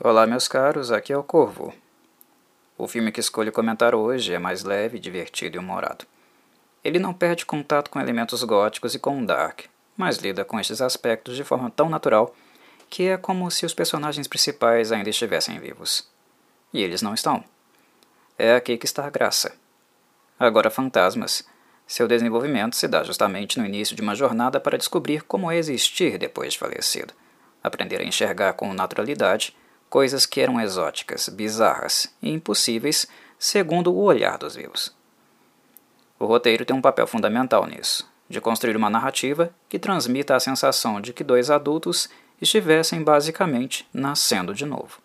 Olá, meus caros, aqui é o Corvo. O filme que escolho comentar hoje é mais leve, divertido e humorado. Ele não perde contato com elementos góticos e com o dark, mas lida com estes aspectos de forma tão natural que é como se os personagens principais ainda estivessem vivos. E eles não estão. É aqui que está a graça. Agora, fantasmas. Seu desenvolvimento se dá justamente no início de uma jornada para descobrir como é existir depois de falecido, aprender a enxergar com naturalidade coisas que eram exóticas, bizarras e impossíveis segundo o olhar dos vivos. O roteiro tem um papel fundamental nisso, de construir uma narrativa que transmita a sensação de que dois adultos estivessem basicamente nascendo de novo.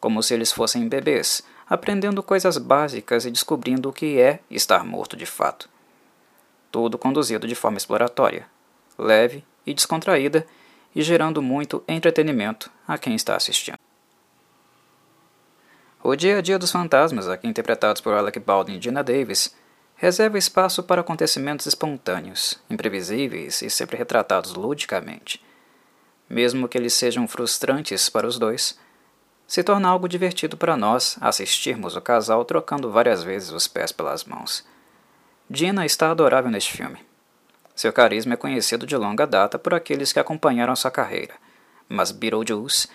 Como se eles fossem bebês, aprendendo coisas básicas e descobrindo o que é estar morto de fato. Tudo conduzido de forma exploratória, leve e descontraída e gerando muito entretenimento a quem está assistindo. O Dia a Dia dos Fantasmas, aqui interpretados por Alec Baldwin e Gina Davis, reserva espaço para acontecimentos espontâneos, imprevisíveis e sempre retratados ludicamente. Mesmo que eles sejam frustrantes para os dois, se torna algo divertido para nós assistirmos o casal trocando várias vezes os pés pelas mãos. Gina está adorável neste filme. Seu carisma é conhecido de longa data por aqueles que acompanharam sua carreira, mas Beetlejuice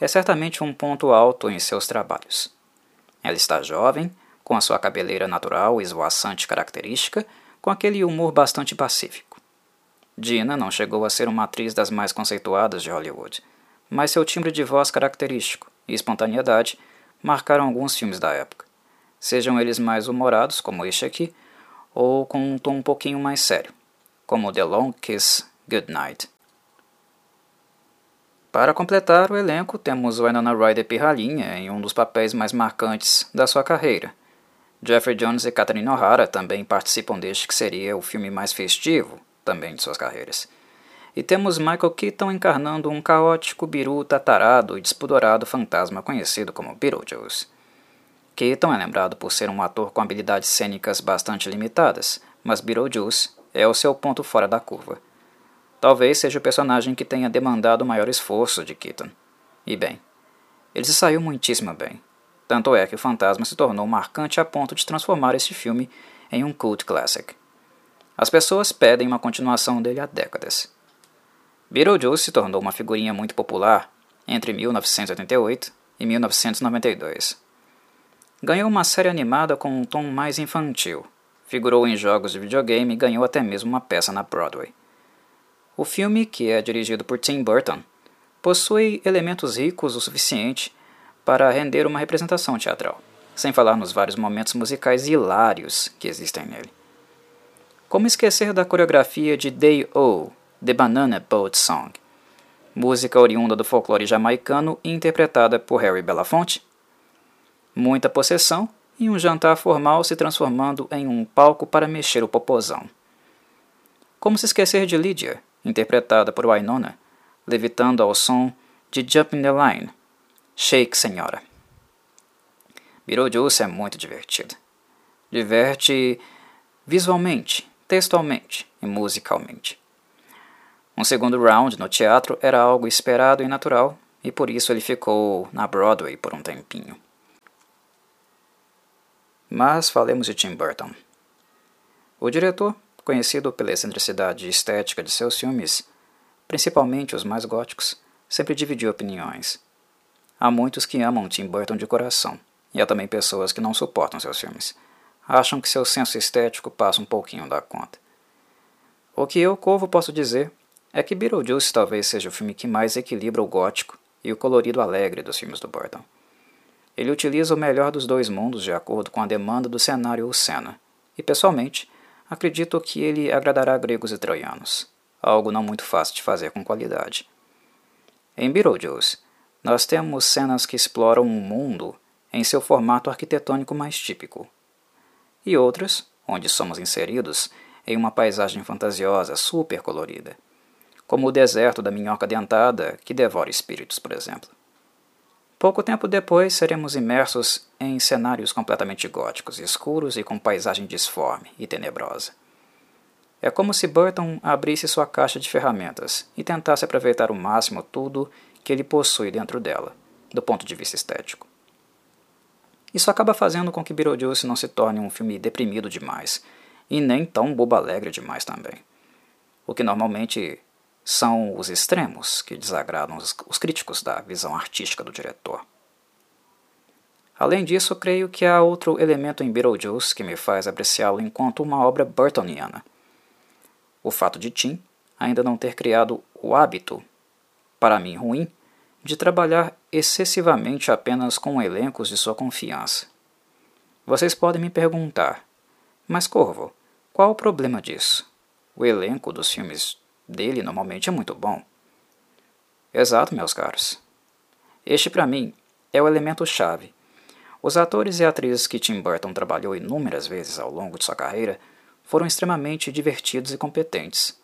é certamente um ponto alto em seus trabalhos. Ela está jovem, com a sua cabeleira natural esvoaçante característica, com aquele humor bastante pacífico. Dina não chegou a ser uma atriz das mais conceituadas de Hollywood, mas seu timbre de voz característico e espontaneidade marcaram alguns filmes da época, sejam eles mais humorados, como este aqui, ou com um tom um pouquinho mais sério, como The Long Kiss Goodnight. Para completar o elenco, temos Winona Ryder pirralhinha em um dos papéis mais marcantes da sua carreira. Jeffrey Jones e Catherine O'Hara também participam deste que seria o filme mais festivo também de suas carreiras. E temos Michael Keaton encarnando um caótico biru tatarado e despudorado fantasma conhecido como Beetlejuice. Keaton é lembrado por ser um ator com habilidades cênicas bastante limitadas, mas Beetlejuice é o seu ponto fora da curva. Talvez seja o personagem que tenha demandado o maior esforço de Keaton. E bem, ele se saiu muitíssimo bem. Tanto é que o fantasma se tornou marcante a ponto de transformar este filme em um cult classic. As pessoas pedem uma continuação dele há décadas. Beetlejuice se tornou uma figurinha muito popular entre 1988 e 1992. Ganhou uma série animada com um tom mais infantil, figurou em jogos de videogame e ganhou até mesmo uma peça na Broadway. O filme, que é dirigido por Tim Burton, possui elementos ricos o suficiente para render uma representação teatral, sem falar nos vários momentos musicais hilários que existem nele. Como esquecer da coreografia de Day O, The Banana Boat Song, música oriunda do folclore jamaicano e interpretada por Harry Belafonte? Muita possessão e um jantar formal se transformando em um palco para mexer o popozão. Como se esquecer de Lydia, interpretada por Wynonna, levitando ao som de Jumping the Line. Shake, senhora. Beetlejuice é muito divertido. Diverte visualmente, textualmente e musicalmente. Um segundo round no teatro era algo esperado e natural, e por isso ele ficou na Broadway por um tempinho. Mas falemos de Tim Burton. O diretor conhecido pela excentricidade estética de seus filmes, principalmente os mais góticos, sempre dividiu opiniões. Há muitos que amam Tim Burton de coração, e há também pessoas que não suportam seus filmes. Acham que seu senso estético passa um pouquinho da conta. O que eu, Corvo, posso dizer é que Beetlejuice talvez seja o filme que mais equilibra o gótico e o colorido alegre dos filmes do Burton. Ele utiliza o melhor dos dois mundos de acordo com a demanda do cenário ou cena, e pessoalmente acredito que ele agradará gregos e troianos, algo não muito fácil de fazer com qualidade. Em Beetlejuice, nós temos cenas que exploram um mundo em seu formato arquitetônico mais típico, e outras onde somos inseridos em uma paisagem fantasiosa super colorida, como o deserto da minhoca dentada que devora espíritos, por exemplo. Pouco tempo depois, seremos imersos em cenários completamente góticos, escuros e com paisagem disforme e tenebrosa. É como se Burton abrisse sua caixa de ferramentas e tentasse aproveitar o máximo tudo que ele possui dentro dela, do ponto de vista estético. Isso acaba fazendo com que Beetlejuice não se torne um filme deprimido demais, e nem tão bobo alegre demais também. O que normalmente são os extremos que desagradam os, os críticos da visão artística do diretor. Além disso, creio que há outro elemento em Beetlejuice que me faz apreciá-lo enquanto uma obra burtoniana. O fato de Tim ainda não ter criado o hábito, para mim ruim, de trabalhar excessivamente apenas com elencos de sua confiança. Vocês podem me perguntar, mas Corvo, qual o problema disso? O elenco dos filmes dele normalmente é muito bom. Exato, meus caros. Este, para mim, é o elemento-chave. Os atores e atrizes que Tim Burton trabalhou inúmeras vezes ao longo de sua carreira foram extremamente divertidos e competentes.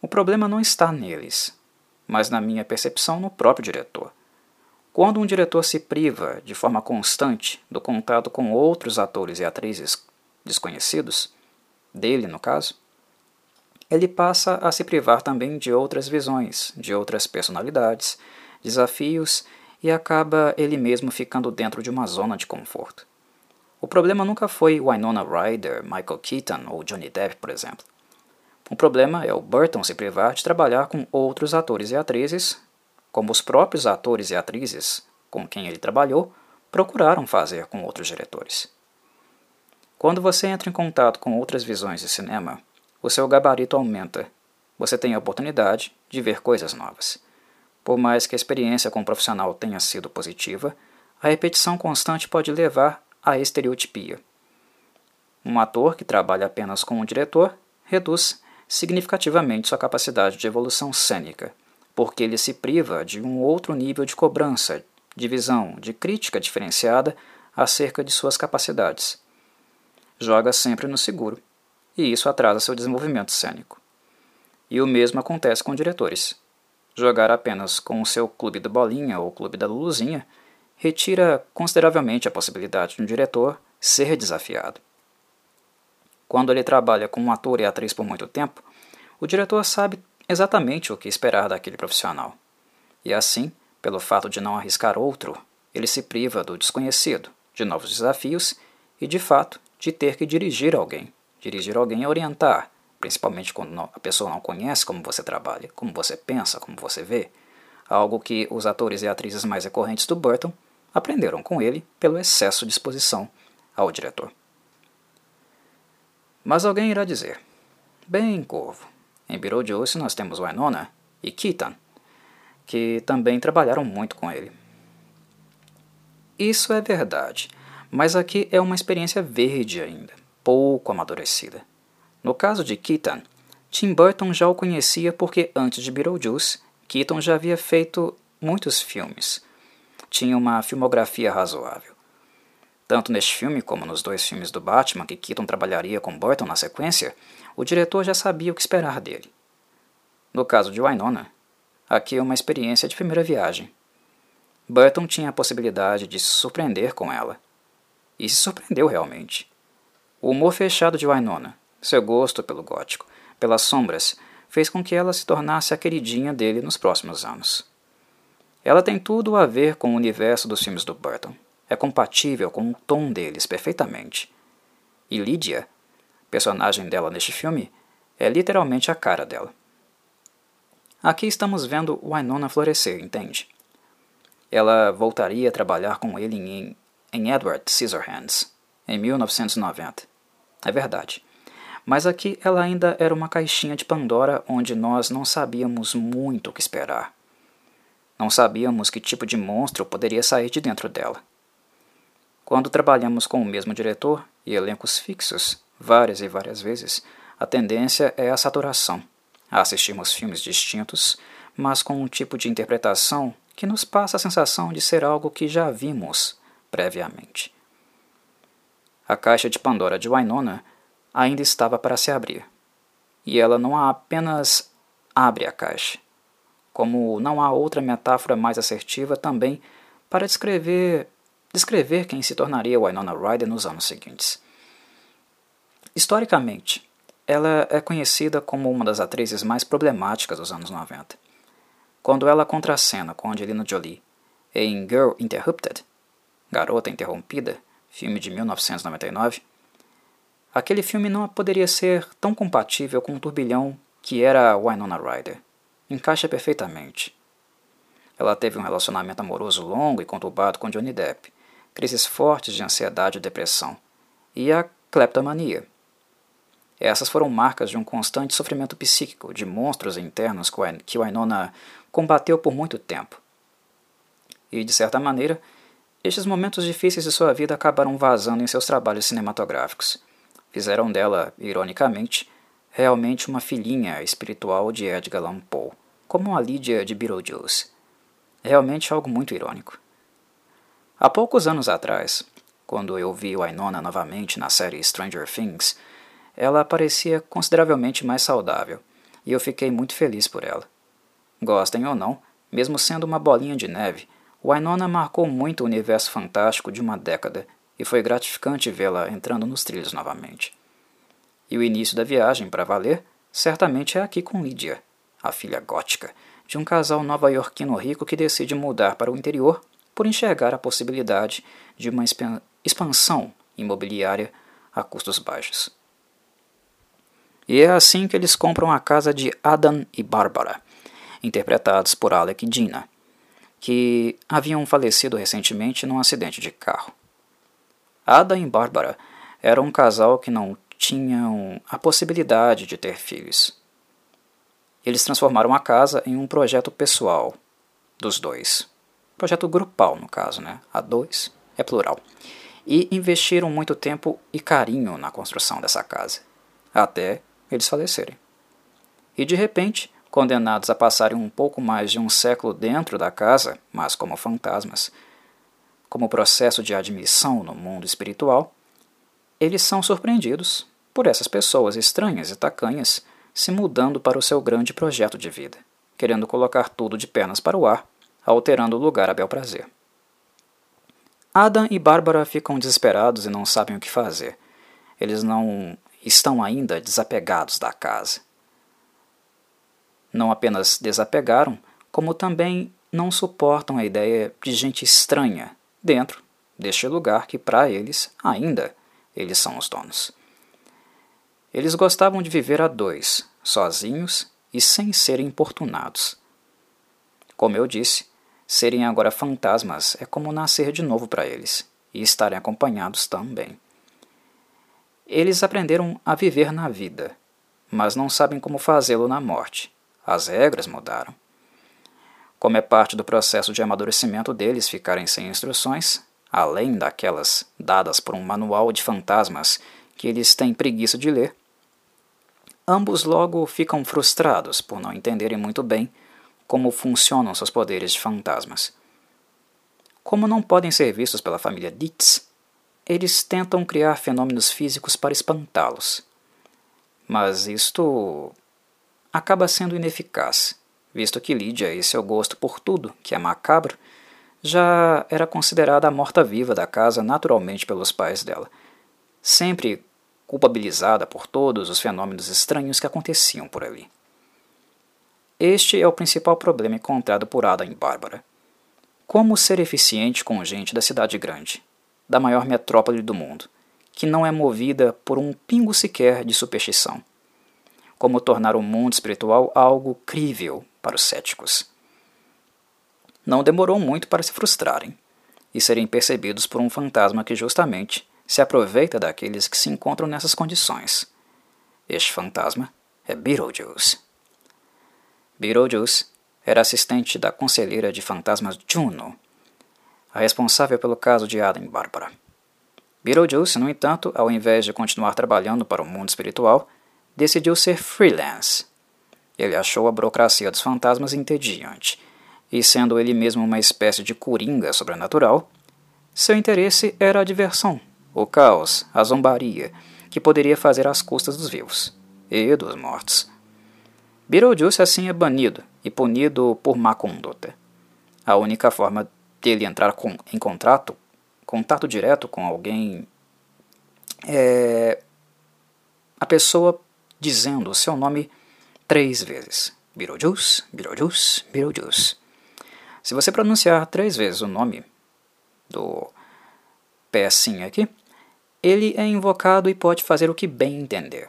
O problema não está neles, mas na minha percepção no próprio diretor. Quando um diretor se priva de forma constante do contato com outros atores e atrizes desconhecidos, dele no caso, ele passa a se privar também de outras visões, de outras personalidades, desafios e acaba ele mesmo ficando dentro de uma zona de conforto. O problema nunca foi Winona Ryder, Michael Keaton ou Johnny Depp, por exemplo. O problema é o Burton se privar de trabalhar com outros atores e atrizes, como os próprios atores e atrizes com quem ele trabalhou procuraram fazer com outros diretores. Quando você entra em contato com outras visões de cinema, o seu gabarito aumenta. Você tem a oportunidade de ver coisas novas. Por mais que a experiência com o profissional tenha sido positiva, a repetição constante pode levar à estereotipia. Um ator que trabalha apenas com um diretor reduz significativamente sua capacidade de evolução cênica, porque ele se priva de um outro nível de cobrança, de visão, de crítica diferenciada acerca de suas capacidades. Joga sempre no seguro, e isso atrasa seu desenvolvimento cênico. E o mesmo acontece com diretores. Jogar apenas com o seu clube da bolinha ou clube da luluzinha retira consideravelmente a possibilidade de um diretor ser desafiado. Quando ele trabalha com um ator e atriz por muito tempo, o diretor sabe exatamente o que esperar daquele profissional. E assim, pelo fato de não arriscar outro, ele se priva do desconhecido, de novos desafios e, de fato, de ter que dirigir alguém. Dirigir alguém é orientar, principalmente quando a pessoa não conhece como você trabalha, como você pensa, como você vê. Algo que os atores e atrizes mais recorrentes do Burton aprenderam com ele pelo excesso de exposição ao diretor. Mas alguém irá dizer: Bem, Corvo, em Beetlejuice nós temos Winona e Keaton, que também trabalharam muito com ele. Isso é verdade, mas aqui é uma experiência verde ainda, pouco amadurecida. No caso de Keaton, Tim Burton já o conhecia porque antes de Beetlejuice, Keaton já havia feito muitos filmes. Tinha uma filmografia razoável. Tanto neste filme como nos dois filmes do Batman que Keaton trabalharia com Burton na sequência, o diretor já sabia o que esperar dele. No caso de Winona, aqui é uma experiência de primeira viagem. Burton tinha a possibilidade de se surpreender com ela. E se surpreendeu realmente. O humor fechado de Winona, seu gosto pelo gótico, pelas sombras, fez com que ela se tornasse a queridinha dele nos próximos anos. Ela tem tudo a ver com o universo dos filmes do Burton é compatível com o tom deles perfeitamente. E Lydia, personagem dela neste filme, é literalmente a cara dela. Aqui estamos vendo Winona florescer, entende? Ela voltaria a trabalhar com ele em, em Edward Scissorhands, em 1990. É verdade. Mas aqui ela ainda era uma caixinha de Pandora onde nós não sabíamos muito o que esperar. Não sabíamos que tipo de monstro poderia sair de dentro dela. Quando trabalhamos com o mesmo diretor e elencos fixos, várias e várias vezes, a tendência é a saturação, a assistirmos filmes distintos, mas com um tipo de interpretação que nos passa a sensação de ser algo que já vimos previamente. A caixa de Pandora de Winona ainda estava para se abrir, e ela não apenas abre a caixa, como não há outra metáfora mais assertiva também para descrever descrever quem se tornaria Winona Ryder nos anos seguintes. Historicamente, ela é conhecida como uma das atrizes mais problemáticas dos anos 90. Quando ela contracena com Angelina Jolie em Girl Interrupted, Garota Interrompida, filme de 1999, aquele filme não poderia ser tão compatível com o turbilhão que era Winona Ryder. Encaixa perfeitamente. Ela teve um relacionamento amoroso longo e conturbado com Johnny Depp, crises fortes de ansiedade e depressão, e a kleptomania. Essas foram marcas de um constante sofrimento psíquico, de monstros internos que Winona combateu por muito tempo. E, de certa maneira, estes momentos difíceis de sua vida acabaram vazando em seus trabalhos cinematográficos. Fizeram dela, ironicamente, realmente uma filhinha espiritual de Edgar Allan Poe, como a Lídia de Beetlejuice. Realmente algo muito irônico. Há poucos anos atrás, quando eu vi Wynonna novamente na série Stranger Things, ela parecia consideravelmente mais saudável, e eu fiquei muito feliz por ela. Gostem ou não, mesmo sendo uma bolinha de neve, Wynonna marcou muito o universo fantástico de uma década e foi gratificante vê-la entrando nos trilhos novamente. E o início da viagem, para valer, certamente é aqui com Lydia, a filha gótica, de um casal nova-iorquino rico que decide mudar para o interior por enxergar a possibilidade de uma expansão imobiliária a custos baixos. E é assim que eles compram a casa de Adam e Barbara, interpretados por Alec Dina que haviam falecido recentemente num acidente de carro. Ada e Bárbara eram um casal que não tinham a possibilidade de ter filhos. Eles transformaram a casa em um projeto pessoal dos dois. Projeto grupal, no caso, né? A dois é plural. E investiram muito tempo e carinho na construção dessa casa, até eles falecerem. E de repente, condenados a passarem um pouco mais de um século dentro da casa, mas como fantasmas, como processo de admissão no mundo espiritual, eles são surpreendidos por essas pessoas estranhas e tacanhas se mudando para o seu grande projeto de vida, querendo colocar tudo de pernas para o ar, alterando o lugar a bel prazer. Adam e Bárbara ficam desesperados e não sabem o que fazer. Eles não estão ainda desapegados da casa não apenas desapegaram, como também não suportam a ideia de gente estranha dentro deste lugar que, para eles, ainda eles são os donos. Eles gostavam de viver a dois, sozinhos e sem serem importunados. Como eu disse, serem agora fantasmas é como nascer de novo para eles, e estarem acompanhados também. Eles aprenderam a viver na vida, mas não sabem como fazê-lo na morte. As regras mudaram. Como é parte do processo de amadurecimento deles ficarem sem instruções, além daquelas dadas por um manual de fantasmas que eles têm preguiça de ler, ambos logo ficam frustrados por não entenderem muito bem como funcionam seus poderes de fantasmas. Como não podem ser vistos pela família Dietz, eles tentam criar fenômenos físicos para espantá-los. Mas isto acaba sendo ineficaz, visto que Lídia e seu gosto por tudo que é macabro já era considerada a morta-viva da casa naturalmente pelos pais dela, sempre culpabilizada por todos os fenômenos estranhos que aconteciam por ali. Este é o principal problema encontrado por Ada em Bárbara. Como ser eficiente com gente da cidade grande, da maior metrópole do mundo, que não é movida por um pingo sequer de superstição? Como tornar o mundo espiritual algo crível para os céticos. Não demorou muito para se frustrarem e serem percebidos por um fantasma que justamente se aproveita daqueles que se encontram nessas condições. Este fantasma é Beetlejuice. Beetlejuice era assistente da conselheira de fantasmas Juno, a responsável pelo caso de Adam e Bárbara. Beetlejuice, no entanto, ao invés de continuar trabalhando para o mundo espiritual, decidiu ser freelance. Ele achou a burocracia dos fantasmas entediante, e sendo ele mesmo uma espécie de coringa sobrenatural, seu interesse era a diversão, o caos, a zombaria, que poderia fazer às custas dos vivos e dos mortos. Beetlejuice assim é banido e punido por má conduta. A única forma dele entrar com, em contrato, contato direto com alguém é a pessoa dizendo o seu nome três vezes: Beetlejuice, Beetlejuice, Beetlejuice. Se você pronunciar três vezes o nome do pecinha aqui, ele é invocado e pode fazer o que bem entender.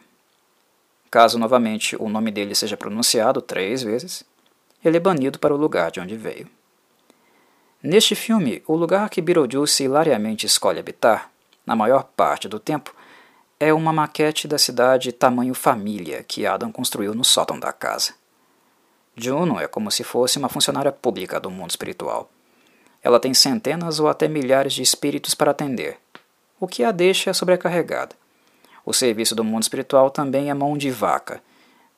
Caso novamente o nome dele seja pronunciado três vezes, ele é banido para o lugar de onde veio. Neste filme, o lugar que Beetlejuice hilariamente escolhe habitar, na maior parte do tempo, é uma maquete da cidade tamanho família que Adam construiu no sótão da casa. Juno é como se fosse uma funcionária pública do mundo espiritual. Ela tem centenas ou até milhares de espíritos para atender, o que a deixa sobrecarregada. O serviço do mundo espiritual também é mão de vaca.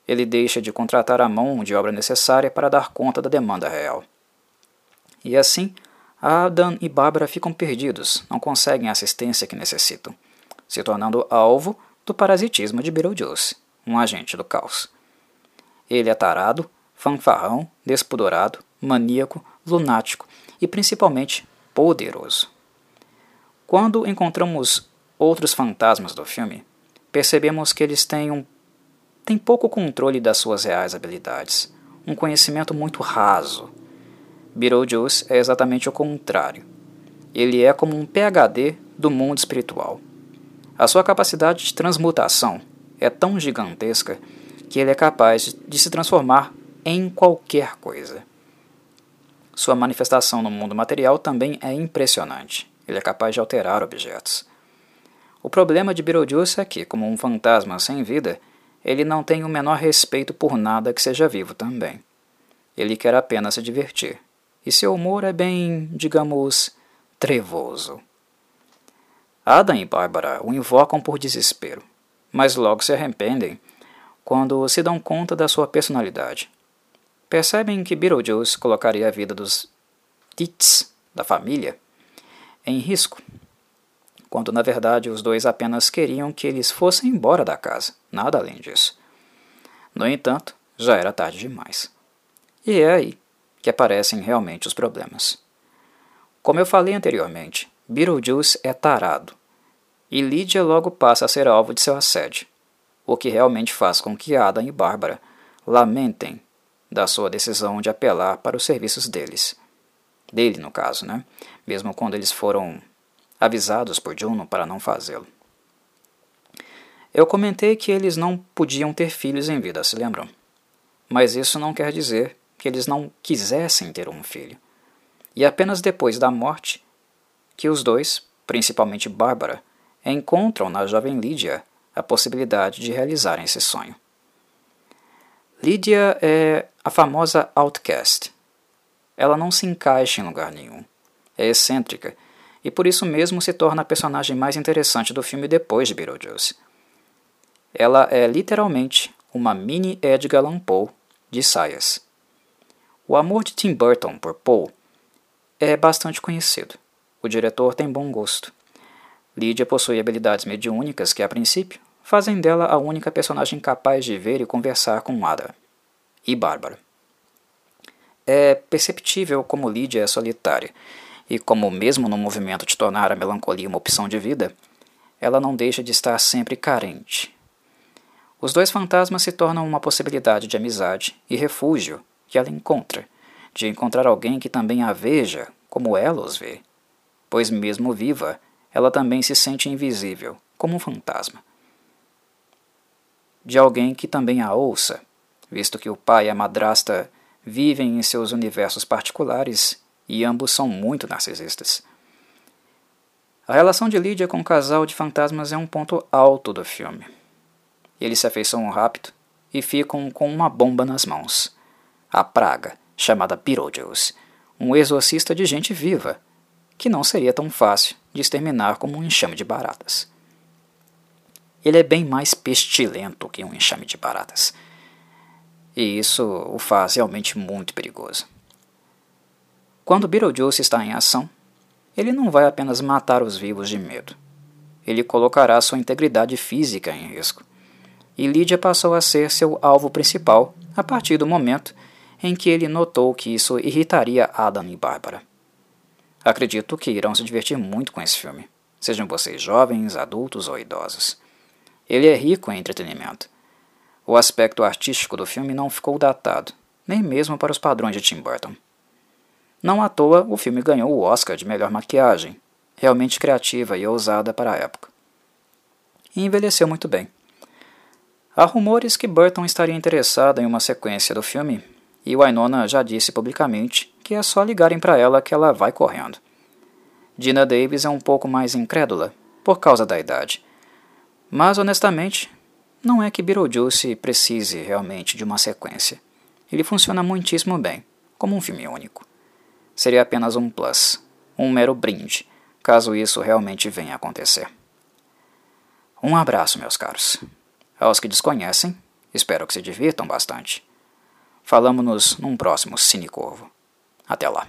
Ele deixa de contratar a mão de obra necessária para dar conta da demanda real. E assim, Adam e Bárbara ficam perdidos, não conseguem a assistência que necessitam, se tornando alvo do parasitismo de Beetlejuice, um agente do caos. Ele é tarado, fanfarrão, despudorado, maníaco, lunático e principalmente poderoso. Quando encontramos outros fantasmas do filme, percebemos que eles têm, um, têm pouco controle das suas reais habilidades, um conhecimento muito raso. Beetlejuice é exatamente o contrário. Ele é como um PhD do mundo espiritual. A sua capacidade de transmutação é tão gigantesca que ele é capaz de se transformar em qualquer coisa. Sua manifestação no mundo material também é impressionante. Ele é capaz de alterar objetos. O problema de Beetlejuice é que, como um fantasma sem vida, ele não tem o menor respeito por nada que seja vivo também. Ele quer apenas se divertir. E seu humor é bem, digamos, trevoso. Adam e Bárbara o invocam por desespero, mas logo se arrependem quando se dão conta da sua personalidade. Percebem que Beetlejuice colocaria a vida dos Tits da família em risco, quando na verdade os dois apenas queriam que eles fossem embora da casa, nada além disso. No entanto, já era tarde demais. E é aí que aparecem realmente os problemas. Como eu falei anteriormente, Beetlejuice é tarado, e Lydia logo passa a ser alvo de seu assédio, o que realmente faz com que Adam e Bárbara lamentem da sua decisão de apelar para os serviços deles dele no caso, né? Mesmo quando eles foram avisados por Juno para não fazê-lo. Eu comentei que eles não podiam ter filhos em vida, se lembram? Mas isso não quer dizer que eles não quisessem ter um filho. E apenas depois da morte que os dois, principalmente Bárbara, encontram na jovem Lídia a possibilidade de realizarem esse sonho. Lídia é a famosa outcast, ela não se encaixa em lugar nenhum. É excêntrica e por isso mesmo se torna a personagem mais interessante do filme depois de Beetlejuice. Ela é literalmente uma mini Edgar Allan Poe de saias. O amor de Tim Burton por Poe é bastante conhecido. O diretor tem bom gosto. Lydia possui habilidades mediúnicas que, a princípio, fazem dela a única personagem capaz de ver e conversar com Ada e Bárbara. É perceptível como Lídia é solitária, e como, mesmo no movimento de tornar a melancolia uma opção de vida, ela não deixa de estar sempre carente. Os dois fantasmas se tornam uma possibilidade de amizade e refúgio que ela encontra, de encontrar alguém que também a veja como ela os vê. Pois, mesmo viva, ela também se sente invisível, como um fantasma. De alguém que também a ouça, visto que o pai e a madrasta vivem em seus universos particulares e ambos são muito narcisistas. A relação de Lydia com o casal de fantasmas é um ponto alto do filme. Eles se afeiçoam rápido e ficam com uma bomba nas mãos. A praga, chamada Beetlejuice, um exorcista de gente viva, que não seria tão fácil de exterminar como um enxame de baratas. Ele é bem mais pestilento que um enxame de baratas e isso o faz realmente muito perigoso. Quando Beetlejuice está em ação, ele não vai apenas matar os vivos de medo. Ele colocará sua integridade física em risco. E Lydia passou a ser seu alvo principal a partir do momento em que ele notou que isso irritaria Adam e Bárbara. Acredito que irão se divertir muito com esse filme, sejam vocês jovens, adultos ou idosos. Ele é rico em entretenimento o aspecto artístico do filme não ficou datado, nem mesmo para os padrões de Tim Burton. Não à toa, o filme ganhou o Oscar de melhor maquiagem, realmente criativa e ousada para a época. E envelheceu muito bem. Há rumores que Burton estaria interessado em uma sequência do filme, e Wynonna já disse publicamente que é só ligarem para ela que ela vai correndo. Dina Davis é um pouco mais incrédula, por causa da idade. Mas, honestamente, não é que Beetlejuice precise realmente de uma sequência. Ele funciona muitíssimo bem, como um filme único. Seria apenas um plus, um mero brinde, caso isso realmente venha a acontecer. Um abraço, meus caros. Aos que desconhecem, espero que se divirtam bastante. Falamos-nos num próximo Cinecorvo. Até lá.